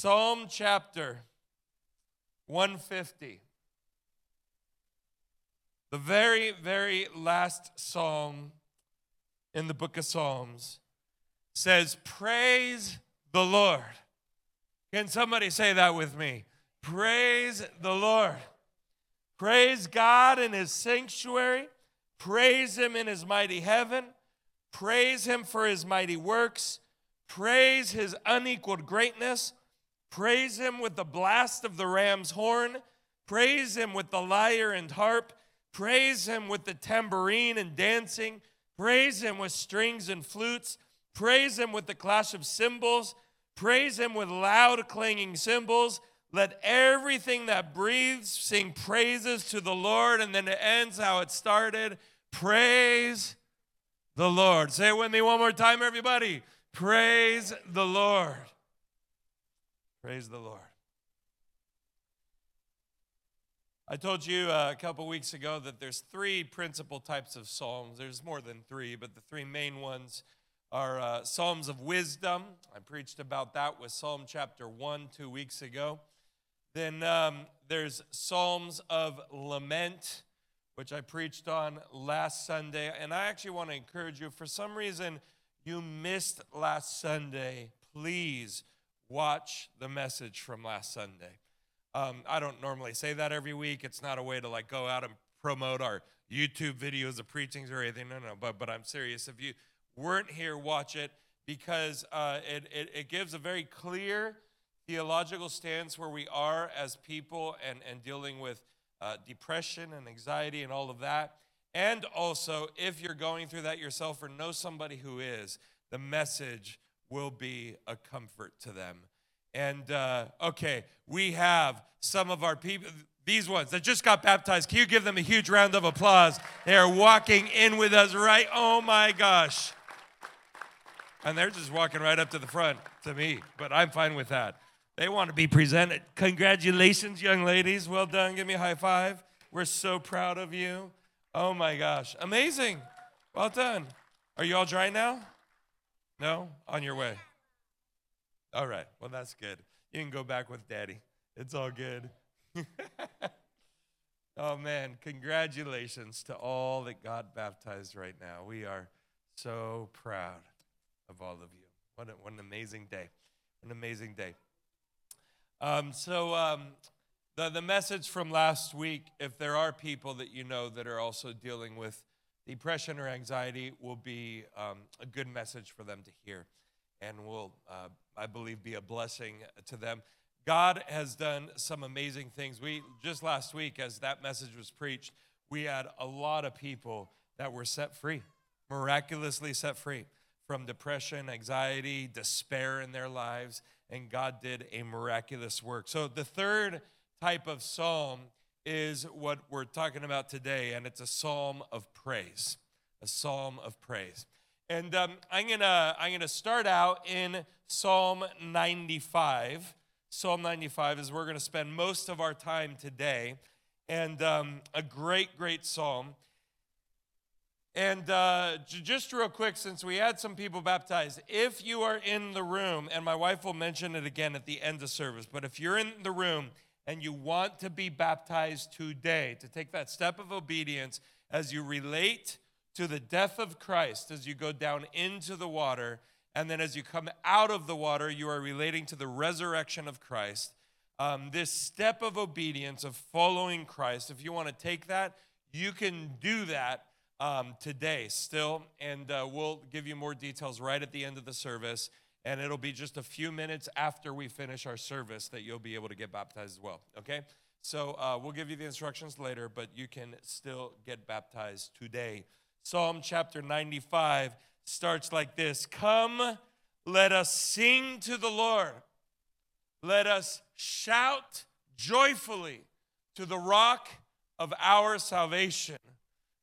Psalm chapter 150. The very, very last psalm in the book of Psalms says, Praise the Lord. Can somebody say that with me? Praise the Lord. Praise God in his sanctuary. Praise him in his mighty heaven. Praise him for his mighty works. Praise his unequaled greatness. Praise him with the blast of the ram's horn. Praise him with the lyre and harp. Praise him with the tambourine and dancing. Praise him with strings and flutes. Praise him with the clash of cymbals. Praise him with loud clanging cymbals. Let everything that breathes sing praises to the Lord. And then it ends how it started. Praise the Lord. Say it with me one more time, everybody. Praise the Lord. Praise the Lord. I told you uh, a couple weeks ago that there's three principal types of psalms. There's more than three, but the three main ones are uh, psalms of wisdom. I preached about that with Psalm chapter 1 two weeks ago. Then um, there's psalms of lament, which I preached on last Sunday. And I actually want to encourage you, for some reason you missed last Sunday, please watch the message from last Sunday. Um, I don't normally say that every week. It's not a way to like go out and promote our YouTube videos of preachings or anything. No, no, but but I'm serious. If you weren't here, watch it because uh, it, it it gives a very clear theological stance where we are as people and and dealing with uh, depression and anxiety and all of that. And also, if you're going through that yourself or know somebody who is, the message will be a comfort to them. And uh, okay, we have some of our people, these ones that just got baptized. Can you give them a huge round of applause? They are walking in with us right. Oh my gosh. And they're just walking right up to the front to me, but I'm fine with that. They want to be presented. Congratulations, young ladies. Well done. Give me a high five. We're so proud of you. Oh my gosh. Amazing. Well done. Are you all dry now? No? On your way. All right. Well, that's good. You can go back with daddy. It's all good. oh, man. Congratulations to all that God baptized right now. We are so proud of all of you. What, a, what an amazing day. An amazing day. Um, so, um, the, the message from last week if there are people that you know that are also dealing with depression or anxiety, will be um, a good message for them to hear and will, uh, I believe, be a blessing to them. God has done some amazing things. We just last week, as that message was preached, we had a lot of people that were set free, miraculously set free from depression, anxiety, despair in their lives, and God did a miraculous work. So, the third type of psalm is what we're talking about today, and it's a psalm of praise. A psalm of praise. And um, I'm gonna I'm gonna start out in Psalm 95. Psalm 95 is where we're gonna spend most of our time today, and um, a great great psalm. And uh, just real quick, since we had some people baptized, if you are in the room, and my wife will mention it again at the end of service, but if you're in the room and you want to be baptized today, to take that step of obedience as you relate to the death of Christ as you go down into the water. And then as you come out of the water, you are relating to the resurrection of Christ. Um, this step of obedience, of following Christ, if you want to take that, you can do that um, today still. And uh, we'll give you more details right at the end of the service. And it'll be just a few minutes after we finish our service that you'll be able to get baptized as well. Okay? So uh, we'll give you the instructions later, but you can still get baptized today. Psalm chapter 95 starts like this Come, let us sing to the Lord. Let us shout joyfully to the rock of our salvation.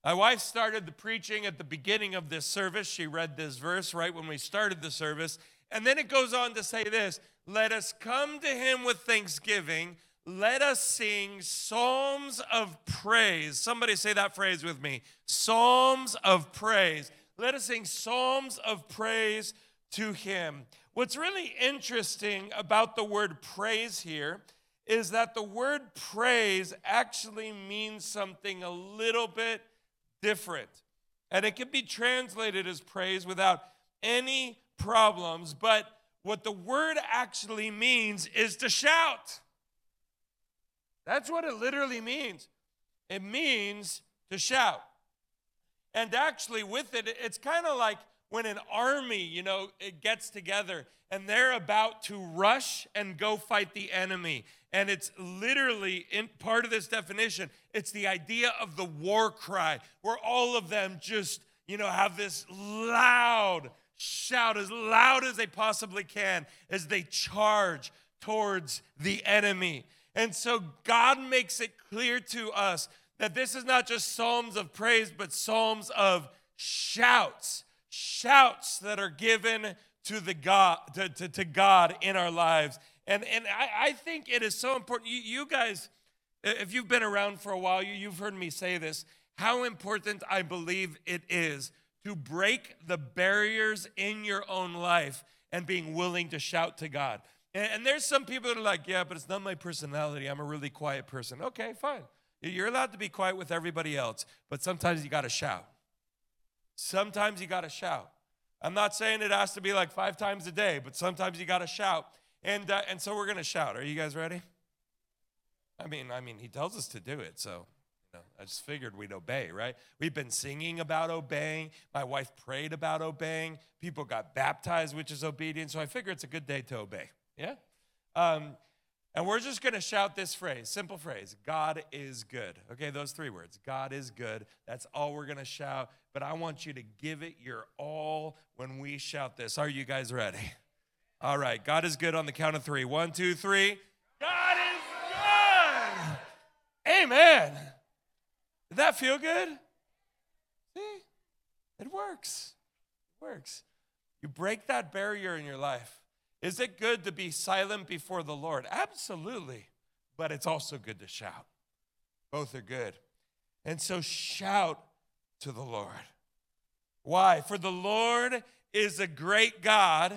My wife started the preaching at the beginning of this service. She read this verse right when we started the service. And then it goes on to say this Let us come to him with thanksgiving let us sing psalms of praise. Somebody say that phrase with me psalms of praise. Let us sing psalms of praise to him. What's really interesting about the word praise here is that the word praise actually means something a little bit different. And it can be translated as praise without any problems, but what the word actually means is to shout. That's what it literally means. It means to shout. And actually, with it, it's kind of like when an army, you know, it gets together and they're about to rush and go fight the enemy. And it's literally in part of this definition, it's the idea of the war cry, where all of them just, you know, have this loud shout as loud as they possibly can as they charge towards the enemy. And so God makes it clear to us that this is not just psalms of praise, but psalms of shouts, shouts that are given to the God to, to, to God in our lives. And and I, I think it is so important. You, you guys, if you've been around for a while, you, you've heard me say this, how important I believe it is to break the barriers in your own life and being willing to shout to God. And, and there's some people that are like, yeah, but it's not my personality. I'm a really quiet person. Okay, fine. You're allowed to be quiet with everybody else, but sometimes you got to shout. Sometimes you got to shout. I'm not saying it has to be like five times a day, but sometimes you got to shout. And, uh, and so we're going to shout. Are you guys ready? I mean, I mean, he tells us to do it, so I just figured we'd obey, right? We've been singing about obeying. My wife prayed about obeying. People got baptized, which is obedience. So I figure it's a good day to obey. Yeah. Um, and we're just going to shout this phrase, simple phrase God is good. Okay, those three words God is good. That's all we're going to shout. But I want you to give it your all when we shout this. Are you guys ready? All right, God is good on the count of three. One, two, three. God is good. Amen. Did that feel good? See, it works. It works. You break that barrier in your life. Is it good to be silent before the Lord? Absolutely. But it's also good to shout. Both are good. And so shout to the Lord. Why? For the Lord is a great God,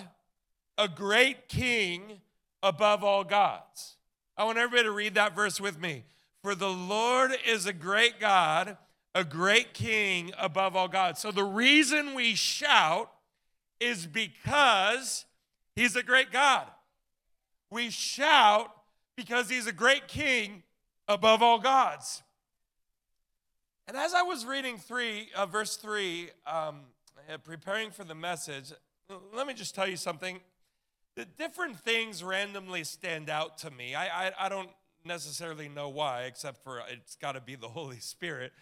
a great king above all gods. I want everybody to read that verse with me. For the Lord is a great God, a great king above all gods. So the reason we shout is because He's a great God. We shout because He's a great King above all gods. And as I was reading three, uh, verse three, um, uh, preparing for the message, let me just tell you something. The different things randomly stand out to me. I, I, I don't necessarily know why, except for it's got to be the Holy Spirit.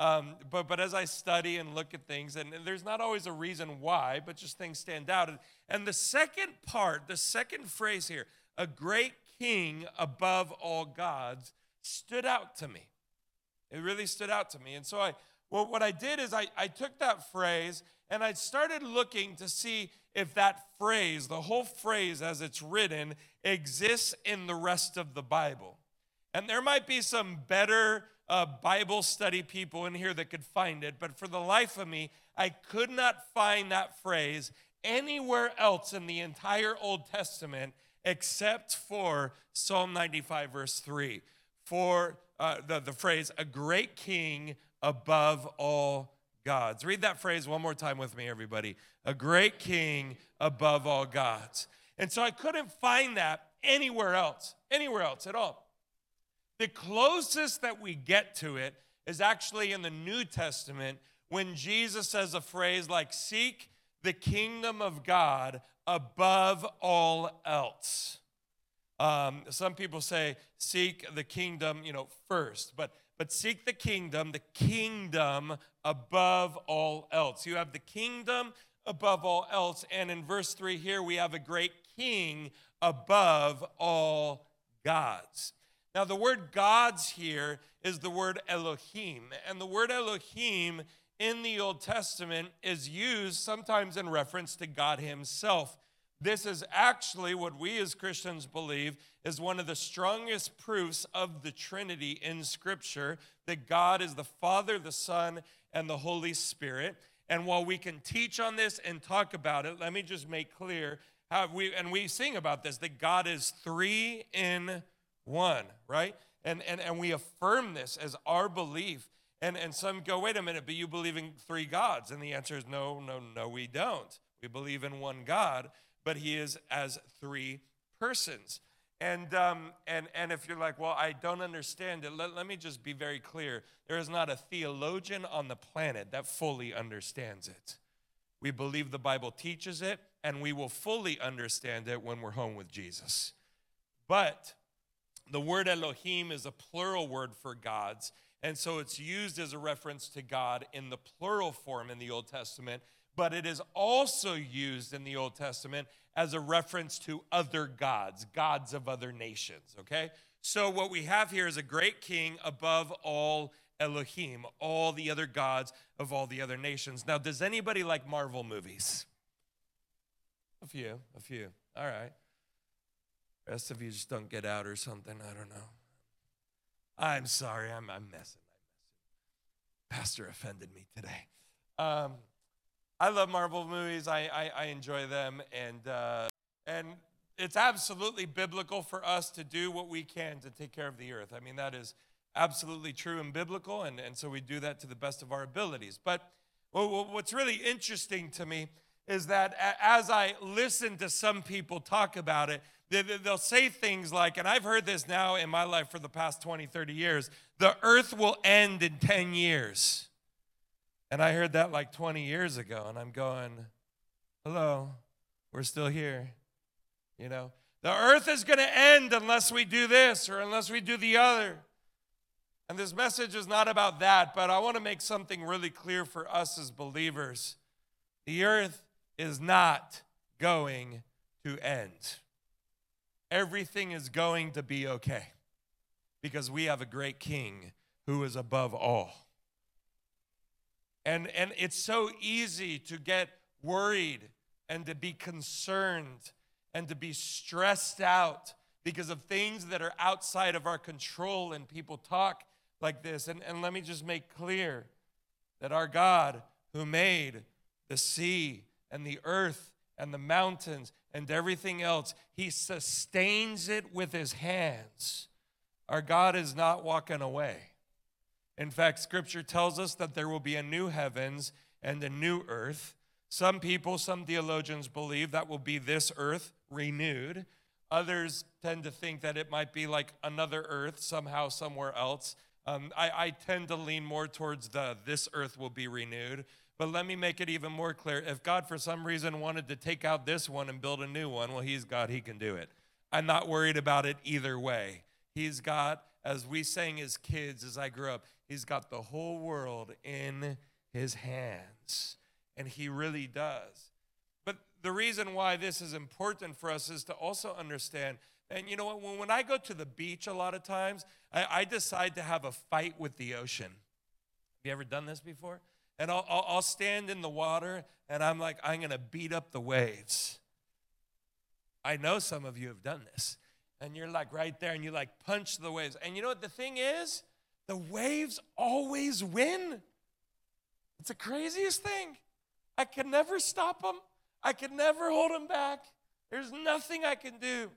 Um, but, but as I study and look at things, and, and, there's not always a reason why, but just things stand out. And, and the second part, the second phrase here, a great king above all gods, stood out to me. It really stood out to me. And so I, well, what I did is I, I took that phrase and I started looking to see if that phrase, the whole phrase as it's written, exists in the rest of the Bible. And there might be some better uh, Bible study people in here that could find it, but for the life of me, I could not find that phrase anywhere else in the entire Old Testament except for Psalm 95, verse 3, for uh, the, the phrase, a great king above all gods. Read that phrase one more time with me, everybody. A great king above all gods. And so I couldn't find that anywhere else, anywhere else at all. The closest that we get to it is actually in the New Testament when Jesus says a phrase like, Seek the kingdom of God above all else. Um, some people say, Seek the kingdom, you know, first, but but seek the kingdom, the kingdom above all else. You have the kingdom above all else. And in verse 3 here, we have a great king above all gods. Now, the word gods here is the word Elohim. And the word Elohim in the Old Testament is used sometimes in reference to God Himself. This is actually what we as Christians believe is one of the strongest proofs of the Trinity in Scripture that God is the Father, the Son, and the Holy Spirit. And while we can teach on this and talk about it, let me just make clear how we and we sing about this that God is three in one, right? And and and we affirm this as our belief. And and some go, wait a minute, but you believe in three gods? And the answer is no, no, no, we don't. We believe in one God, but He is as three persons. And, um, and, and if you're like, well, I don't understand it, let, let me just be very clear. There is not a theologian on the planet that fully understands it. We believe the Bible teaches it, and we will fully understand it when we're home with Jesus. But the word Elohim is a plural word for gods, and so it's used as a reference to God in the plural form in the Old Testament, but it is also used in the Old Testament as a reference to other gods, gods of other nations, okay? So what we have here is a great king above all Elohim, all the other gods of all the other nations. Now, does anybody like Marvel movies? A few, a few. All right. Rest of you just don't get out or something. I don't know. I'm sorry. I'm, I'm messing. I'm messing. Pastor offended me today. Um, I love Marvel movies. I, I, I enjoy them, and uh, and it's absolutely biblical for us to do what we can to take care of the earth. I mean, that is absolutely true and biblical, and, and so we do that to the best of our abilities. But what's really interesting to me is that as I listen to some people talk about it, they'll say things like, and I've heard this now in my life for the past 20, 30 years the earth will end in 10 years. And I heard that like 20 years ago, and I'm going, hello, we're still here. You know, the earth is going to end unless we do this or unless we do the other. And this message is not about that, but I want to make something really clear for us as believers. The earth is not going to end. Everything is going to be okay because we have a great king who is above all. And, and it's so easy to get worried and to be concerned and to be stressed out because of things that are outside of our control. And people talk like this. And, and let me just make clear that our God, who made the sea and the earth and the mountains and everything else, He sustains it with His hands. Our God is not walking away. In fact, scripture tells us that there will be a new heavens and a new earth. Some people, some theologians believe that will be this earth renewed. Others tend to think that it might be like another earth somehow somewhere else. Um, I, I tend to lean more towards the this earth will be renewed. But let me make it even more clear. If God, for some reason, wanted to take out this one and build a new one, well, He's God, He can do it. I'm not worried about it either way. He's got, as we sang as kids as I grew up, He's got the whole world in his hands. And he really does. But the reason why this is important for us is to also understand. And you know what? When, when I go to the beach, a lot of times, I, I decide to have a fight with the ocean. Have you ever done this before? And I'll, I'll, stand in the water and I'm like, I'm going to beat up the waves. I know some of you have done this. And you're like right there and you like punch the waves. And you know what the thing is? the waves always win. It's the craziest thing. I can never stop them, I can never hold them back. There's nothing I can do.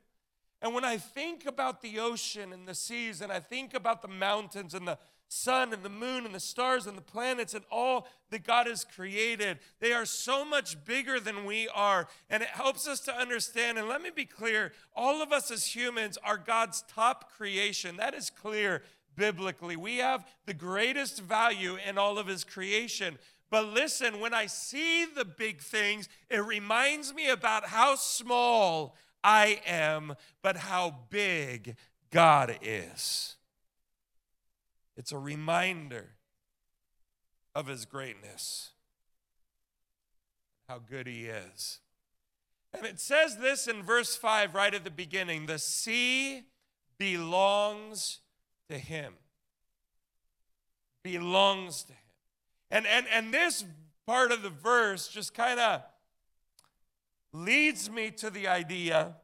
And when I think about the ocean and the seas, and I think about the mountains and the sun and the moon and the stars and the planets and all that God has created, they are so much bigger than we are. And it helps us to understand. And let me be clear all of us as humans are God's top creation. That is clear biblically. We have the greatest value in all of His creation. But listen, when I see the big things, it reminds me about how small I am, but how big God is. It's a reminder of His greatness, how good He is. And it says this in verse 5 right at the beginning the sea belongs to him. Belongs to him. And and and this part of the verse just kind of leads me to the idea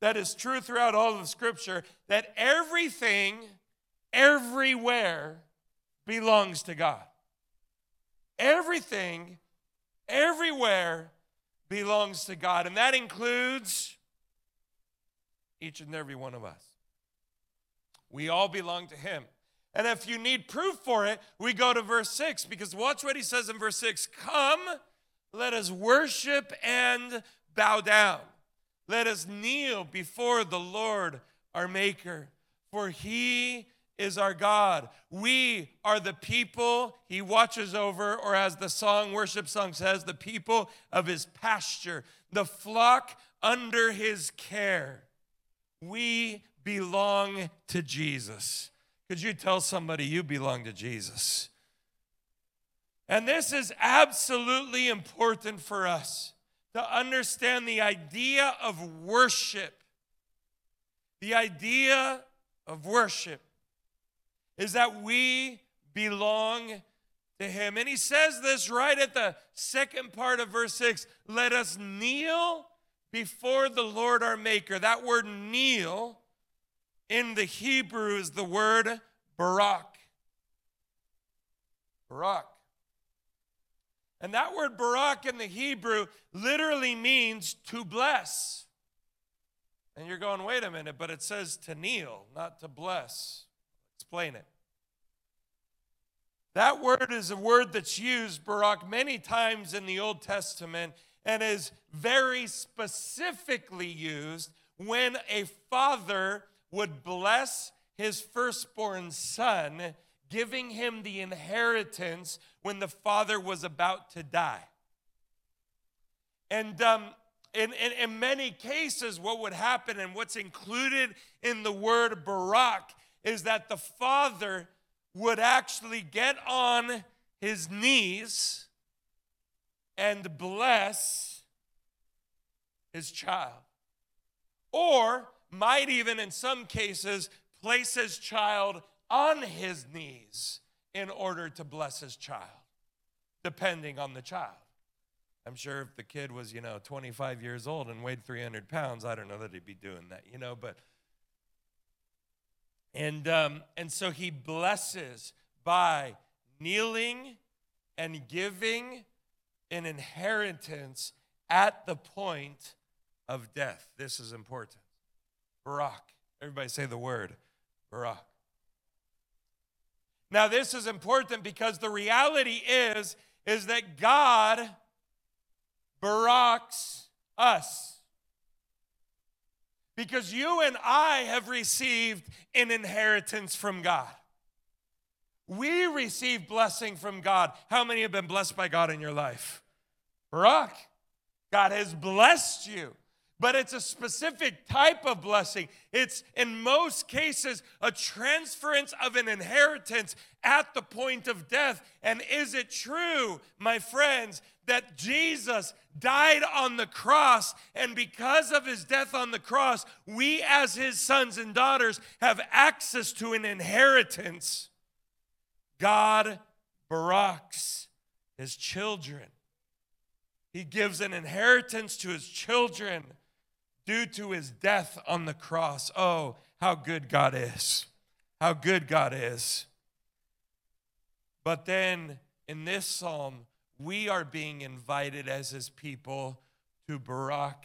that is true throughout all of scripture that everything everywhere belongs to God. Everything everywhere belongs to God, and that includes each and every one of us. We all belong to Him. And if you need proof for it, we go to verse 6 because watch what he says in verse 6 Come, let us worship and bow down. Let us kneel before the Lord our Maker, for he is our God. We are the people he watches over, or as the song, worship song says, the people of his pasture, the flock under his care. We belong to Jesus. Could you tell somebody you belong to Jesus? And this is absolutely important for us to understand the idea of worship. The idea of worship is that we belong to Him. And He says this right at the second part of verse 6 let us kneel before the Lord our Maker. That word kneel in the Hebrew is the word barak. Barak. And that word barak in the Hebrew literally means to bless. And you're going, wait a minute, but it says to kneel, not to bless. Explain it. That word is a word that's used, barak, many times in the Old Testament and is very specifically used when a father would bless his firstborn son, giving him the inheritance when the father was about to die. And um, in, in, in, many cases, what would happen and what's included in the word barak is that the father would actually get on his knees and bless his child. Or might even, in some cases, place his child on his knees in order to bless his child, depending on the child. I'm sure if the kid was, you know, 25 years old and weighed 300 pounds, I don't know that he'd be doing that, you know, but. And, um, and so he blesses by kneeling and giving an inheritance at the point of death. This is important. Barak. Everybody say the word Barak. Now, this is important because the reality is, is that God baraks us. Because you and I have received an inheritance from God. We receive blessing from God. How many have been blessed by God in your life? Barak. God has blessed you but it's a specific type of blessing. It's in most cases a transference of an inheritance at the point of death. And is it true, my friends, that Jesus died on the cross, and because of his death on the cross, we as his sons and daughters have access to an inheritance? God baraks his children. He gives an inheritance to his children due to his death on the cross. Oh, how good God is! How good God is. But then in this psalm, we are being invited as his people to barak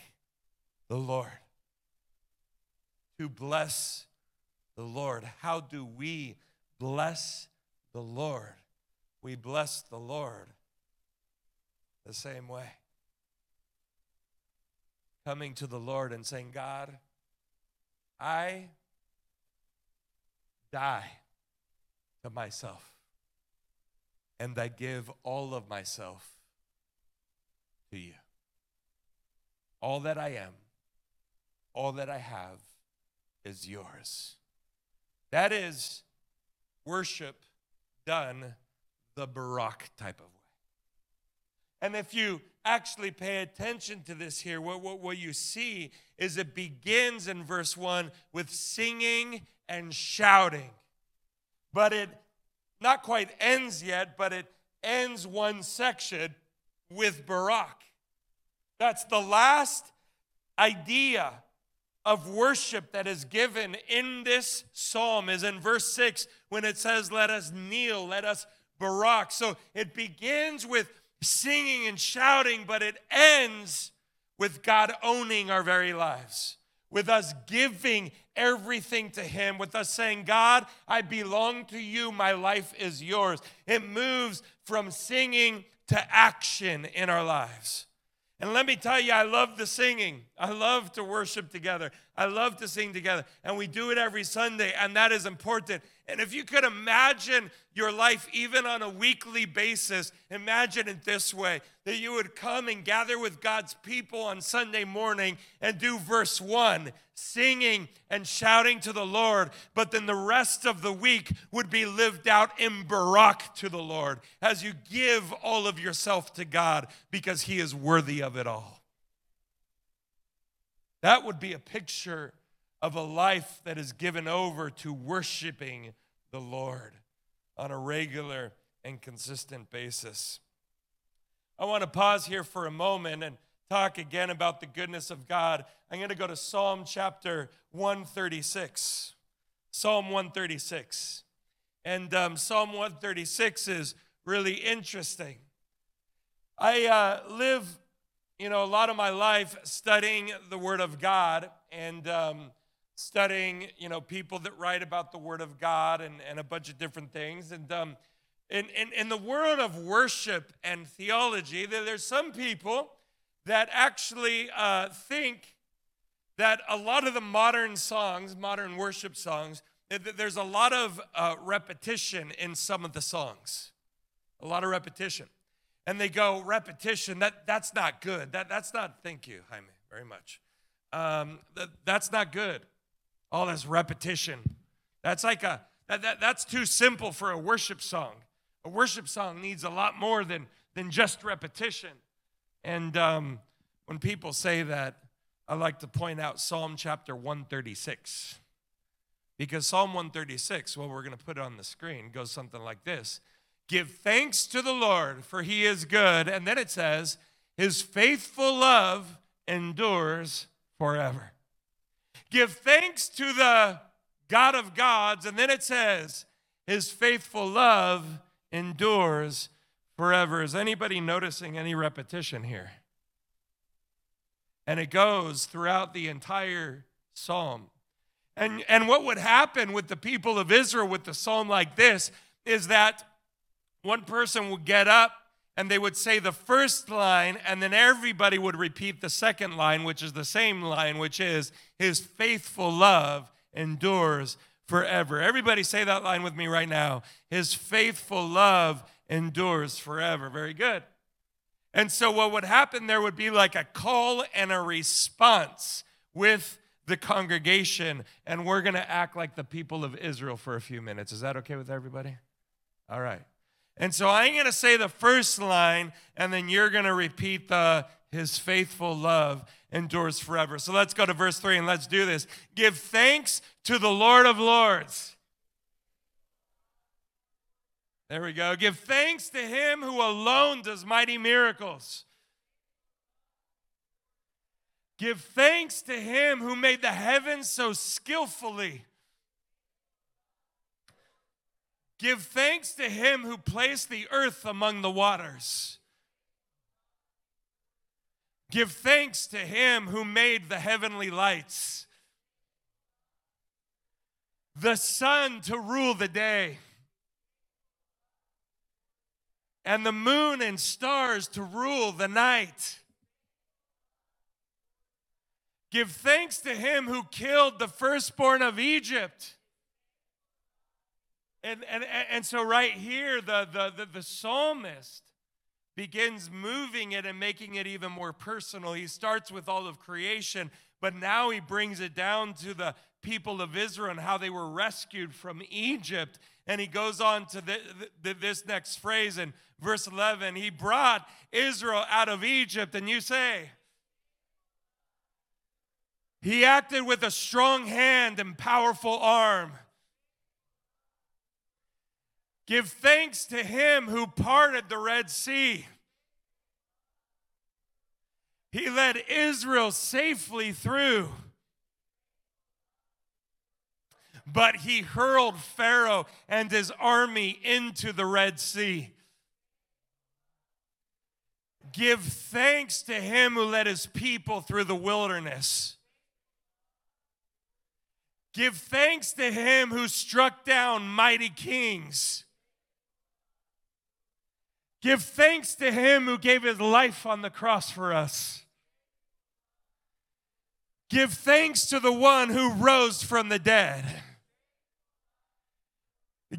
the Lord, to bless the Lord. How do we bless the Lord? We bless the Lord the same way coming to the Lord and saying, God, I die to myself and I give all of myself to you. All that I am, all that I have is yours. That is worship done the Barak type of way. And if you actually pay attention to this here, what, what, what you see is it begins in verse 1 with singing and shouting. But it not quite ends yet, but it ends one section with Barak. That's the last idea of worship that is given in this psalm is in verse 6 when it says, Let us kneel, let us Barak. So it begins with singing and shouting, but it ends with God owning our very lives, with us giving everything to Him, with us saying, God, I belong to you, my life is yours. It moves from singing to action in our lives. And let me tell you, I love the singing. I love to worship together. I love to sing together. And we do it every Sunday, and that is important. And if you could imagine your life even on a weekly basis, imagine it this way that you would come and gather with God's people on Sunday morning and do verse one, singing and shouting to the Lord, but then the rest of the week would be lived out in Barak to the Lord as you give all of yourself to God because He is worthy of it all. That would be a picture of a life that is given over to worshiping the Lord on a regular and consistent basis. I want to pause here for a moment and talk again about the goodness of God. I'm going to go to Psalm chapter 136. Psalm 136. And um, Psalm 136 is really interesting. I uh, live, you know, a lot of my life studying the Word of God and um, studying, you know, people that write about the Word of God and, and a bunch of different things. And um, in, in, in the world of worship and theology, there's some people that actually uh, think that a lot of the modern songs, modern worship songs, there's a lot of uh, repetition in some of the songs. A lot of repetition. And they go, repetition, that, that's not good. That, that's not, thank you, Jaime, very much. Um, that, that's not good. All this repetition. That's like a, that, that, that's too simple for a worship song. A worship song needs a lot more than, than just repetition. And um, when people say that, I like to point out Psalm chapter 136. Because Psalm 136, well, we're going to put it on the screen, goes something like this Give thanks to the Lord, for he is good. And then it says, His faithful love endures forever. Give thanks to the God of gods. And then it says, His faithful love endures forever. Is anybody noticing any repetition here? And it goes throughout the entire psalm. And, and what would happen with the people of Israel with the psalm like this is that one person would get up and they would say the first line, and then everybody would repeat the second line, which is the same line, which is, His faithful love endures forever. Everybody say that line with me right now. His faithful love endures forever. Very good. And so, what would happen there would be like a call and a response with the congregation, and we're going to act like the people of Israel for a few minutes. Is that okay with everybody? All right. And so I'm going to say the first line, and then you're going to repeat the His faithful love endures forever. So let's go to verse 3 and let's do this. Give thanks to the Lord of Lords. There we go. Give thanks to him who alone does mighty miracles. Give thanks to him who made the heavens so skillfully. Give thanks to him who placed the earth among the waters. Give thanks to him who made the heavenly lights, the sun to rule the day, and the moon and stars to rule the night. Give thanks to him who killed the firstborn of Egypt. And, and, and so, right here, the, the, the, the psalmist begins moving it and making it even more personal. He starts with all of creation, but now he brings it down to the people of Israel and how they were rescued from Egypt. And he goes on to the, the, this next phrase in verse 11 He brought Israel out of Egypt, and you say, He acted with a strong hand and powerful arm. Give thanks to him who parted the Red Sea. He led Israel safely through. But he hurled Pharaoh and his army into the Red Sea. Give thanks to him who led his people through the wilderness. Give thanks to him who struck down mighty kings. Give thanks to him who gave his life on the cross for us. Give thanks to the one who rose from the dead.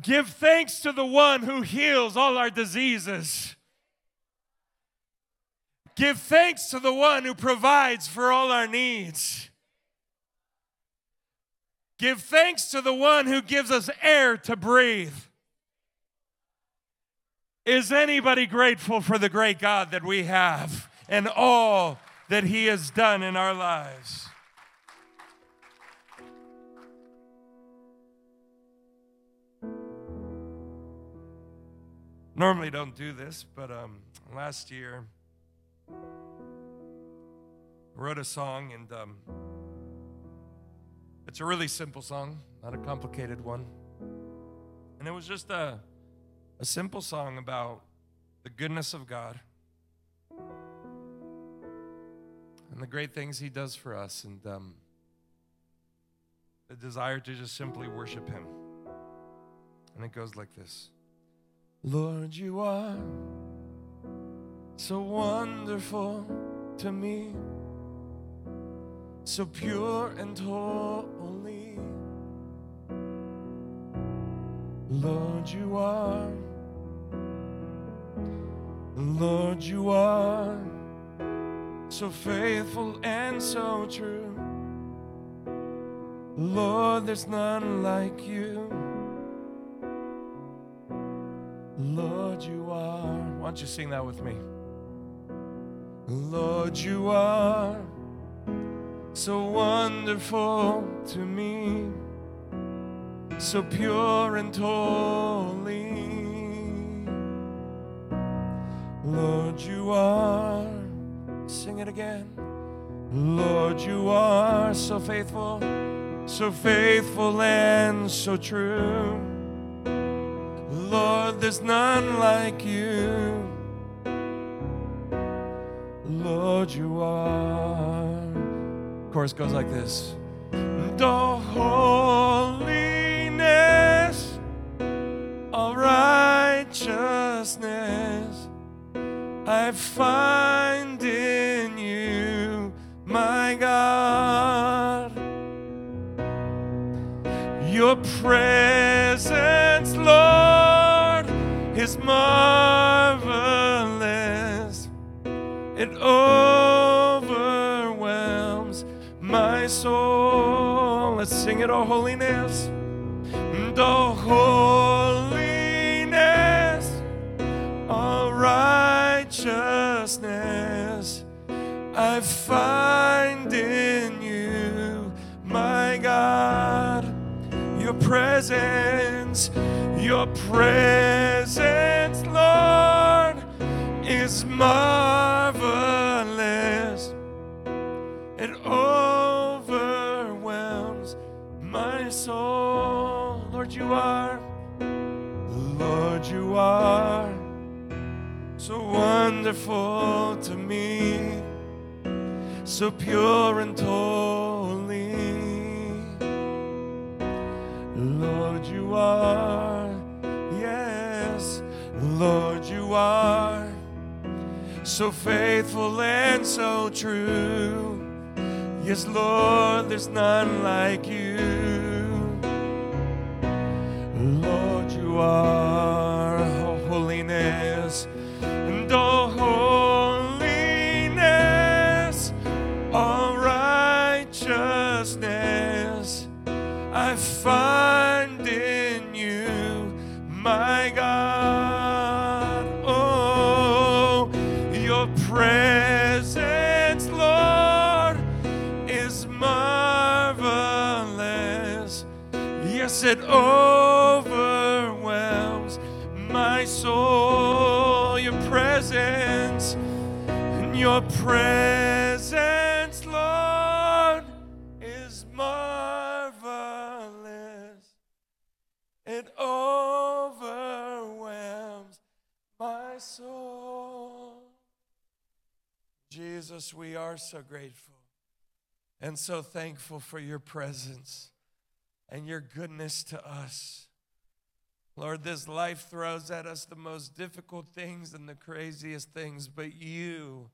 Give thanks to the one who heals all our diseases. Give thanks to the one who provides for all our needs. Give thanks to the one who gives us air to breathe. Is anybody grateful for the great God that we have and all that He has done in our lives? Normally don't do this, but um, last year I wrote a song, and um, it's a really simple song, not a complicated one. And it was just a a simple song about the goodness of God and the great things He does for us, and um, the desire to just simply worship Him. And it goes like this Lord, you are so wonderful to me, so pure and holy. Lord, you are Lord, you are so faithful and so true. Lord, there's none like you. Lord, you are. Why don't you sing that with me? Lord, you are so wonderful to me, so pure and holy. Lord, you are, sing it again. Lord, you are so faithful, so faithful and so true. Lord, there's none like you. Lord, you are. Chorus goes like this. The holiness righteousness I find in you, my God. Your presence, Lord, is marvelous. It overwhelms my soul. Let's sing it, oh holiness. The holiness, I find in you, my God. Your presence, your presence, Lord, is marvelous. It overwhelms my soul. Lord, you are, Lord, you are so wonderful to me, so pure and holy. Lord, you are, yes, Lord, you are so faithful and so true. Yes, Lord, there's none like you. Lord, you are find in you, my God. Oh, your presence, Lord, is marvelous. Yes, it overwhelms my soul. Your presence, your presence, Jesus, we are so grateful and so thankful for your presence and your goodness to us. Lord, this life throws at us the most difficult things and the craziest things, but you,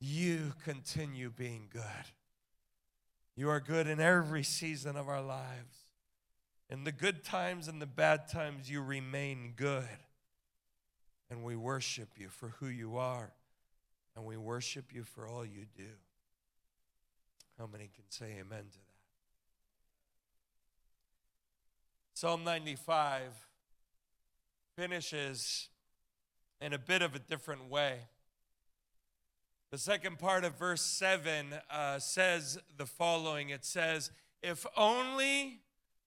you continue being good. You are good in every season of our lives. In the good times and the bad times, you remain good. And we worship you for who you are, and we worship you for all you do. How many can say amen to that? Psalm 95 finishes in a bit of a different way. The second part of verse 7 uh, says the following it says, If only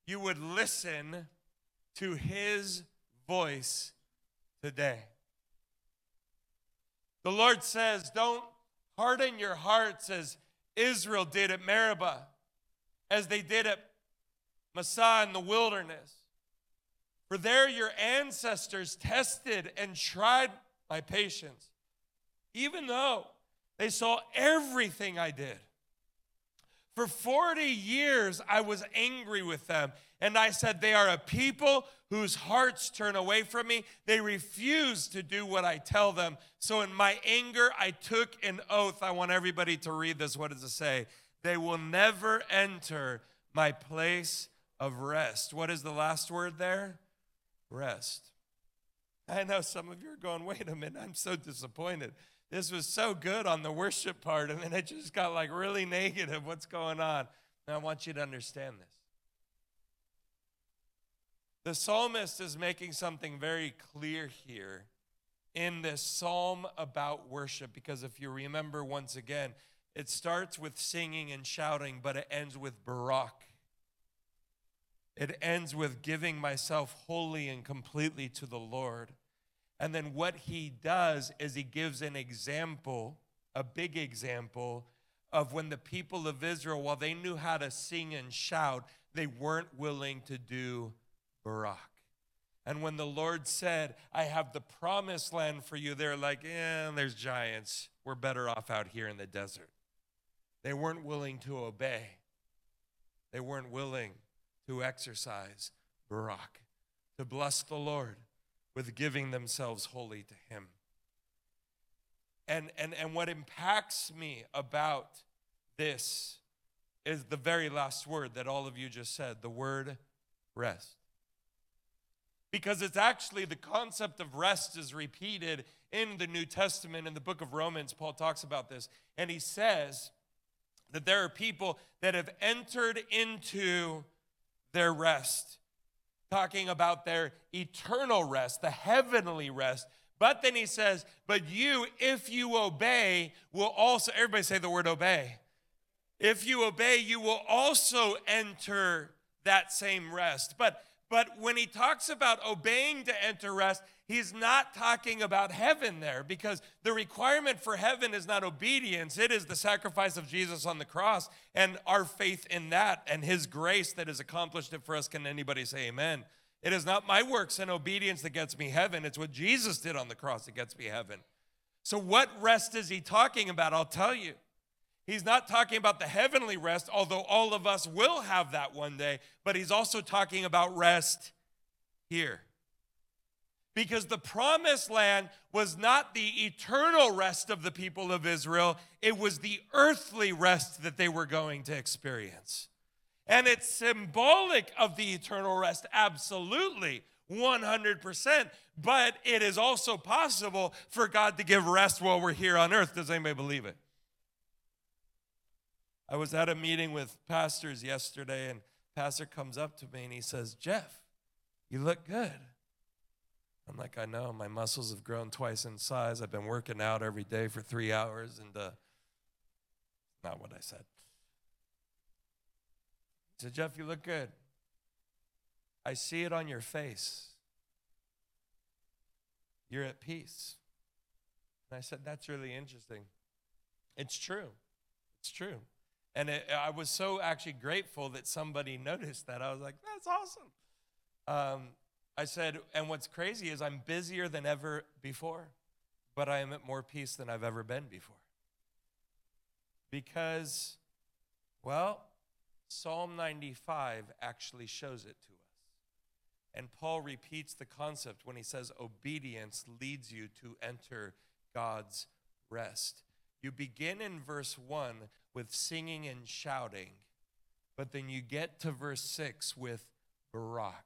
you would listen to his voice today. The Lord says, Don't harden your hearts as Israel did at Meribah, as they did at Massah in the wilderness. For there your ancestors tested and tried my patience, even though they saw everything I did. For 40 years, I was angry with them, and I said, They are a people whose hearts turn away from me. They refuse to do what I tell them. So, in my anger, I took an oath. I want everybody to read this. What does it say? They will never enter my place of rest. What is the last word there? Rest. I know some of you are going, wait a minute, I'm so disappointed. This was so good on the worship part, and then it just got like really negative. What's going on? And I want you to understand this. The psalmist is making something very clear here in this psalm about worship because if you remember once again, it starts with singing and shouting, but it ends with barak. It ends with giving myself wholly and completely to the Lord. And then what he does is he gives an example, a big example, of when the people of Israel, while they knew how to sing and shout, they weren't willing to do Barak. And when the Lord said, I have the promised land for you, they're like, eh, there's giants. We're better off out here in the desert. They weren't willing to obey, they weren't willing to exercise Barak, to bless the Lord with giving themselves wholly to Him. And, and, and what impacts me about this is the very last word that all of you just said the word rest because it's actually the concept of rest is repeated in the New Testament. In the book of Romans, Paul talks about this, and he says that there are people that have entered into their rest, talking about their eternal rest, the heavenly rest. But then he says, But you, if you obey, will also, everybody say the word obey. If you obey, you will also enter that same rest. But but when he talks about obeying to enter rest, he's not talking about heaven there because the requirement for heaven is not obedience, it is the sacrifice of Jesus on the cross and our faith in that and his grace that has accomplished it for us. Can anybody say amen? It is not my works and obedience that gets me heaven, it's what Jesus did on the cross that gets me heaven. So, what rest is he talking about? I'll tell you. He's not talking about the heavenly rest, although all of us will have that one day, but he's also talking about rest here. Because the promised land was not the eternal rest of the people of Israel, it was the earthly rest that they were going to experience. And it's symbolic of the eternal rest, absolutely, 100%. But it is also possible for God to give rest while we're here on earth. Does anybody believe it? I was at a meeting with pastors yesterday, and pastor comes up to me and he says, Jeff, you look good. I'm like, I know, my muscles have grown twice in size. I've been working out every day for three hours, and uh, not what I said. He said, Jeff, you look good. I see it on your face. You're at peace. And I said, That's really interesting. It's true. It's true. And it, I was so actually grateful that somebody noticed that. I was like, that's awesome. Um, I said, and what's crazy is I'm busier than ever before, but I am at more peace than I've ever been before. Because, well, Psalm 95 actually shows it to us. And Paul repeats the concept when he says obedience leads you to enter God's rest. You begin in verse 1 with singing and shouting, but then you get to verse 6 with Barak.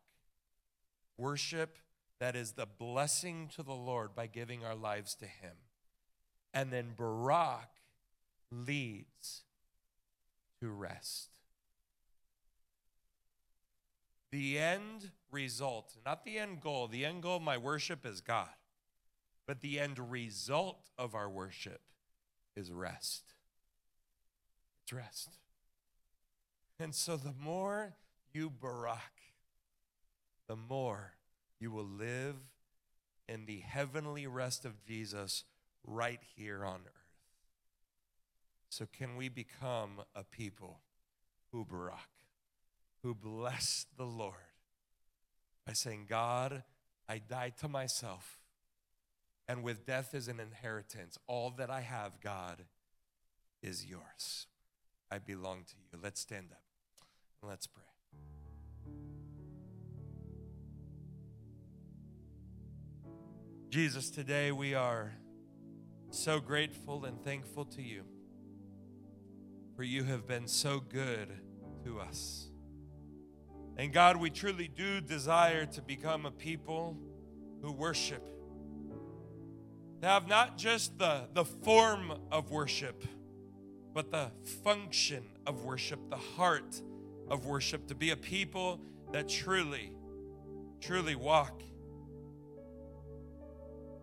Worship that is the blessing to the Lord by giving our lives to Him. And then Barak leads to rest. The end result, not the end goal, the end goal of my worship is God, but the end result of our worship is rest. Rest. And so the more you Barak, the more you will live in the heavenly rest of Jesus right here on earth. So, can we become a people who Barak, who bless the Lord by saying, God, I die to myself, and with death as an inheritance, all that I have, God, is yours. I belong to you. Let's stand up and let's pray. Jesus, today we are so grateful and thankful to you, for you have been so good to us. And God, we truly do desire to become a people who worship, to have not just the, the form of worship, but the function of worship, the heart of worship, to be a people that truly, truly walk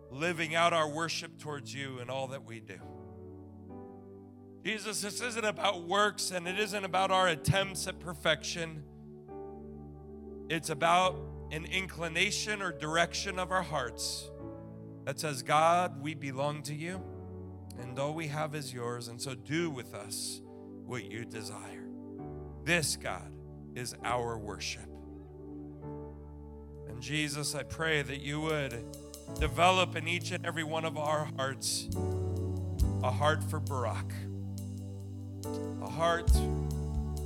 living out our worship towards you in all that we do. Jesus, this isn't about works and it isn't about our attempts at perfection. It's about an inclination or direction of our hearts that says, God, we belong to you and all we have is yours, and so do with us what you desire. This, God, is our worship. And Jesus, I pray that you would develop in each and every one of our hearts a heart for Barak, a heart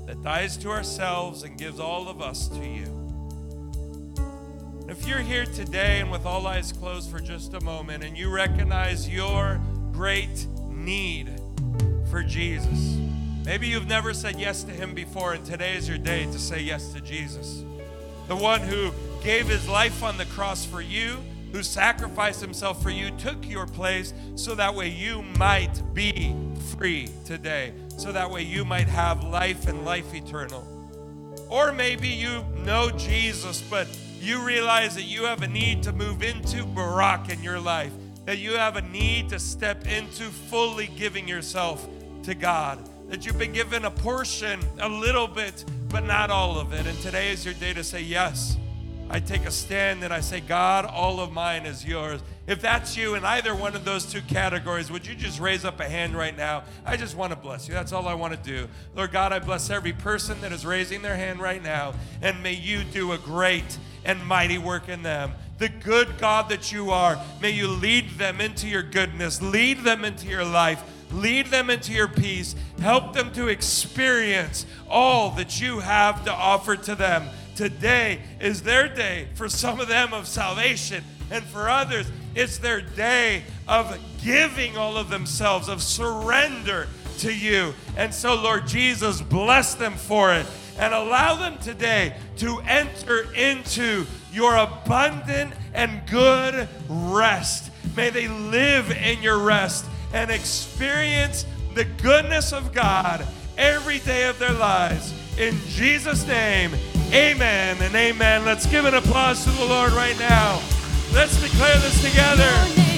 that dies to ourselves and gives all of us to you. If you're here today and with all eyes closed for just a moment and you recognize your great need for Jesus, maybe you've never said yes to Him before, and today is your day to say yes to Jesus, the one who gave His life on the cross for you who sacrificed himself for you, took your place so that way you might be free today, so that way you might have life and life eternal. Or maybe you know Jesus, but you realize that you have a need to move into Barak in your life, that you have a need to step into fully giving yourself to God, that you've been given a portion, a little bit, but not all of it. And today is your day to say yes. I take a stand and I say, God, all of mine is yours. If that's you in either one of those two categories, would you just raise up a hand right now? I just want to bless you. That's all I want to do. Lord God, I bless every person that is raising their hand right now, and may you do a great and mighty work in them. The good God that you are, may you lead them into your goodness, lead them into your life. Lead them into your peace. Help them to experience all that you have to offer to them today is their day for some of them of salvation, and for others, it's their day of giving all of themselves, of surrender to you. And so, Lord Jesus, bless them for it and allow them today to enter into your abundant and good rest. May they live in your rest and experience the goodness of God every day of their lives. In Jesus' name, Amen and amen. Let's give an applause to the Lord right now. Let's declare this together.